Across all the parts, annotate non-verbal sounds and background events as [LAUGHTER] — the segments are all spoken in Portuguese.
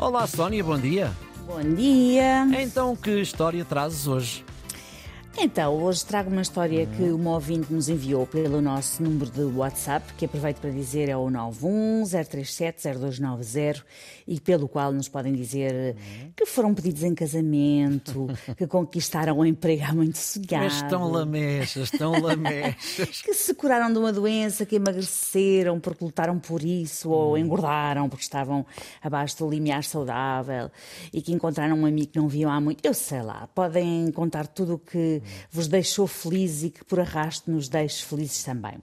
Olá, Sónia, bom dia. Bom dia. Então, que história trazes hoje? Então, hoje trago uma história que uma ouvinte nos enviou pelo nosso número de WhatsApp, que aproveito para dizer é o 910370290 e pelo qual nos podem dizer que foram pedidos em casamento, [LAUGHS] que conquistaram um emprego há muito sossegado. Mas estão lamechas, estão [LAUGHS] lamechas. que se curaram de uma doença, que emagreceram porque lutaram por isso, ou engordaram porque estavam abaixo do limiar saudável e que encontraram um amigo que não viam há muito. Eu sei lá, podem contar tudo o que vos deixou felizes e que por arrasto nos deixe felizes também.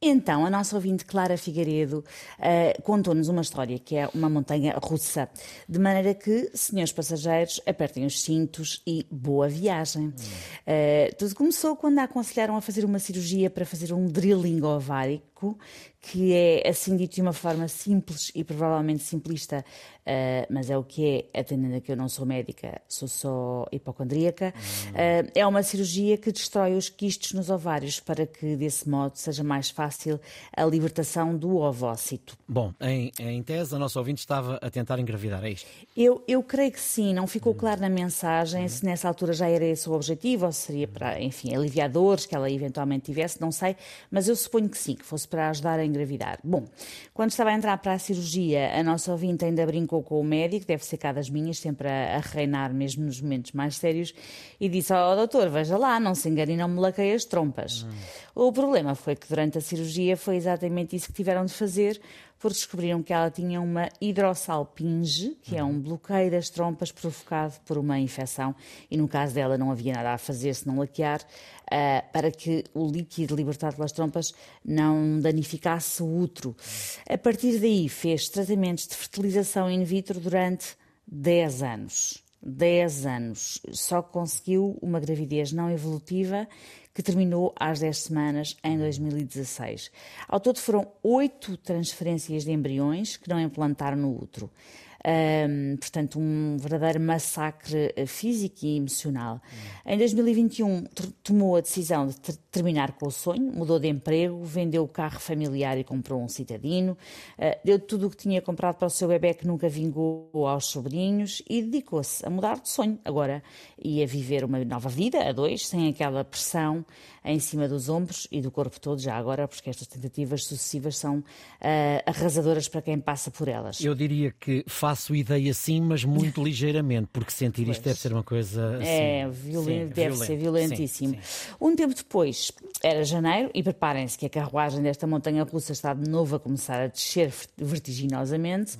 Então, a nossa ouvinte Clara Figueiredo uh, contou-nos uma história que é uma montanha russa, de maneira que, senhores passageiros, apertem os cintos e boa viagem. Uh, tudo começou quando a aconselharam a fazer uma cirurgia para fazer um drilling ovárico, que é, assim dito de uma forma simples e provavelmente simplista, uh, mas é o que é, atendendo a que eu não sou médica, sou só hipocondríaca, uh, é uma cirurgia que destrói os quistos nos ovários para que, desse modo, seja mais fácil a libertação do ovócito. Bom, em, em tese, a nossa ouvinte estava a tentar engravidar, é isto? Eu, eu creio que sim, não ficou claro na mensagem se nessa altura já era esse o objetivo ou se seria para, enfim, aliviar dores que ela eventualmente tivesse, não sei, mas eu suponho que sim, que fosse para ajudar a engravidar. Bom, quando estava a entrar para a cirurgia, a nossa ouvinte ainda brincou com o médico, deve ser cá das minhas, sempre a, a reinar mesmo nos momentos mais sérios, e disse ao doutor, veja lá, não se engane e não me laquei as trompas. O problema foi que durante a cirurgia foi exatamente isso que tiveram de fazer, porque descobriram que ela tinha uma hidrossalpinge, que é um bloqueio das trompas provocado por uma infecção, e no caso dela não havia nada a fazer se não laquear, uh, para que o líquido libertado pelas trompas não danificasse o útero. A partir daí fez tratamentos de fertilização in vitro durante 10 anos. 10 anos. Só conseguiu uma gravidez não evolutiva que terminou às 10 semanas em 2016. Ao todo foram oito transferências de embriões que não implantaram no útero. Um, portanto, um verdadeiro massacre eh, físico e emocional. Em 2021, tomou a decisão de ter terminar com o sonho, mudou de emprego, vendeu o carro familiar e comprou um citadino, uh, deu tudo o que tinha comprado para o seu bebê que nunca vingou aos sobrinhos e dedicou-se a mudar de sonho. Agora ia viver uma nova vida, a dois, sem aquela pressão em cima dos ombros e do corpo todo, já agora, porque estas tentativas sucessivas são uh, arrasadoras para quem passa por elas. Eu diria que faço ideia sim, mas muito ligeiramente, porque sentir pois. isto deve ser uma coisa assim. É, violento, sim, deve violento. ser violentíssimo. Sim, sim. Um tempo depois, era janeiro, e preparem-se que a carruagem desta montanha russa está de novo a começar a descer vertiginosamente.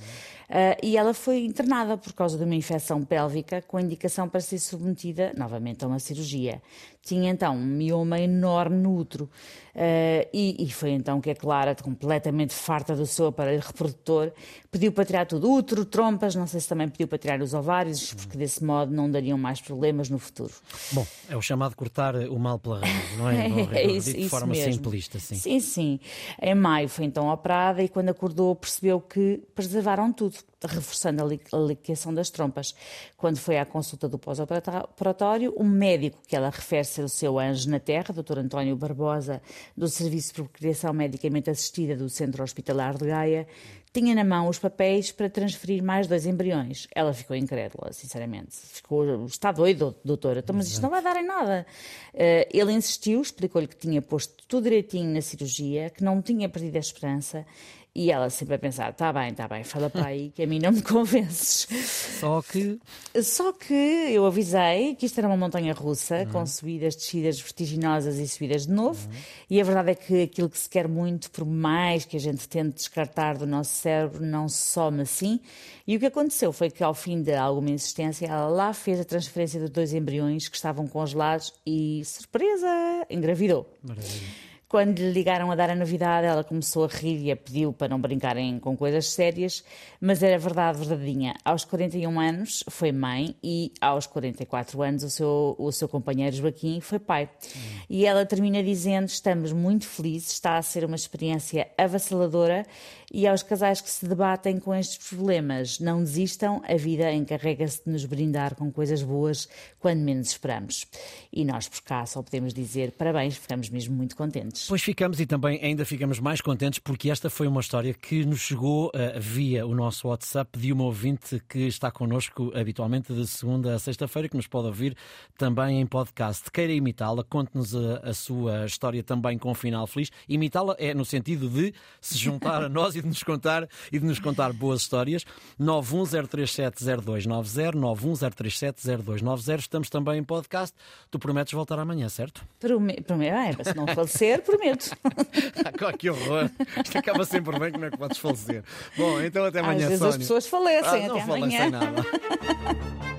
Uh, e ela foi internada por causa de uma infecção pélvica com indicação para ser submetida novamente a uma cirurgia. Tinha então um mioma enorme no útero uh, e, e, foi então que a Clara, completamente farta do seu aparelho reprodutor, pediu para tirar tudo, útero, trompas, não sei se também pediu para tirar os ovários, porque desse modo não dariam mais problemas no futuro. Bom, é o chamado cortar o mal pela raiz, não é? [LAUGHS] é, é isso, de forma mesmo. simplista, sim. Sim, sim. Em maio foi então operada e quando acordou percebeu que preservaram tudo reforçando a liqueação das trompas. Quando foi à consulta do pós-operatório, o médico que ela refere ser o seu anjo na terra, Dr. António Barbosa, do Serviço de Procriação Medicamente Assistida do Centro Hospitalar de Gaia, tinha na mão os papéis para transferir mais dois embriões. Ela ficou incrédula, sinceramente. Ficou, está doido, doutora, então, mas isto não vai dar em nada. Uh, ele insistiu, explicou-lhe que tinha posto tudo direitinho na cirurgia, que não tinha perdido a esperança e ela sempre a pensar: está bem, está bem, fala para aí que a mim não me [LAUGHS] convences. Só que. Só que eu avisei que isto era uma montanha russa, uhum. com subidas, descidas vertiginosas e subidas de novo. Uhum. E a verdade é que aquilo que se quer muito, por mais que a gente tente descartar do nosso cérebro, não se some assim. E o que aconteceu foi que, ao fim de alguma insistência, ela lá fez a transferência de dois embriões que estavam congelados e, surpresa, engravidou. Maravilha. Quando lhe ligaram a dar a novidade, ela começou a rir e a pediu para não brincarem com coisas sérias, mas era verdade verdadeira. Aos 41 anos foi mãe e aos 44 anos o seu, o seu companheiro Joaquim foi pai. Hum. E ela termina dizendo: Estamos muito felizes, está a ser uma experiência avassaladora e aos casais que se debatem com estes problemas, não desistam, a vida encarrega-se de nos brindar com coisas boas quando menos esperamos. E nós por cá só podemos dizer parabéns, ficamos mesmo muito contentes. Contentes. Pois ficamos e também ainda ficamos mais contentes porque esta foi uma história que nos chegou uh, via o nosso WhatsApp de uma ouvinte que está connosco habitualmente de segunda a sexta-feira, que nos pode ouvir também em podcast. Queira imitá-la, conte-nos a, a, sua história também com um final feliz. Imitá-la é no sentido de se juntar a nós e de nos contar e de nos contar boas histórias. 910370290, 910370290. Estamos também em podcast. Tu prometes voltar amanhã, certo? Prometo, é, se não falecer, prometo. [LAUGHS] que horror! Isto acaba sempre bem, como é que podes falecer? Bom, então até amanhã, Às vezes Sónia. as pessoas falecem, ah, até amanhã. Nada. [LAUGHS]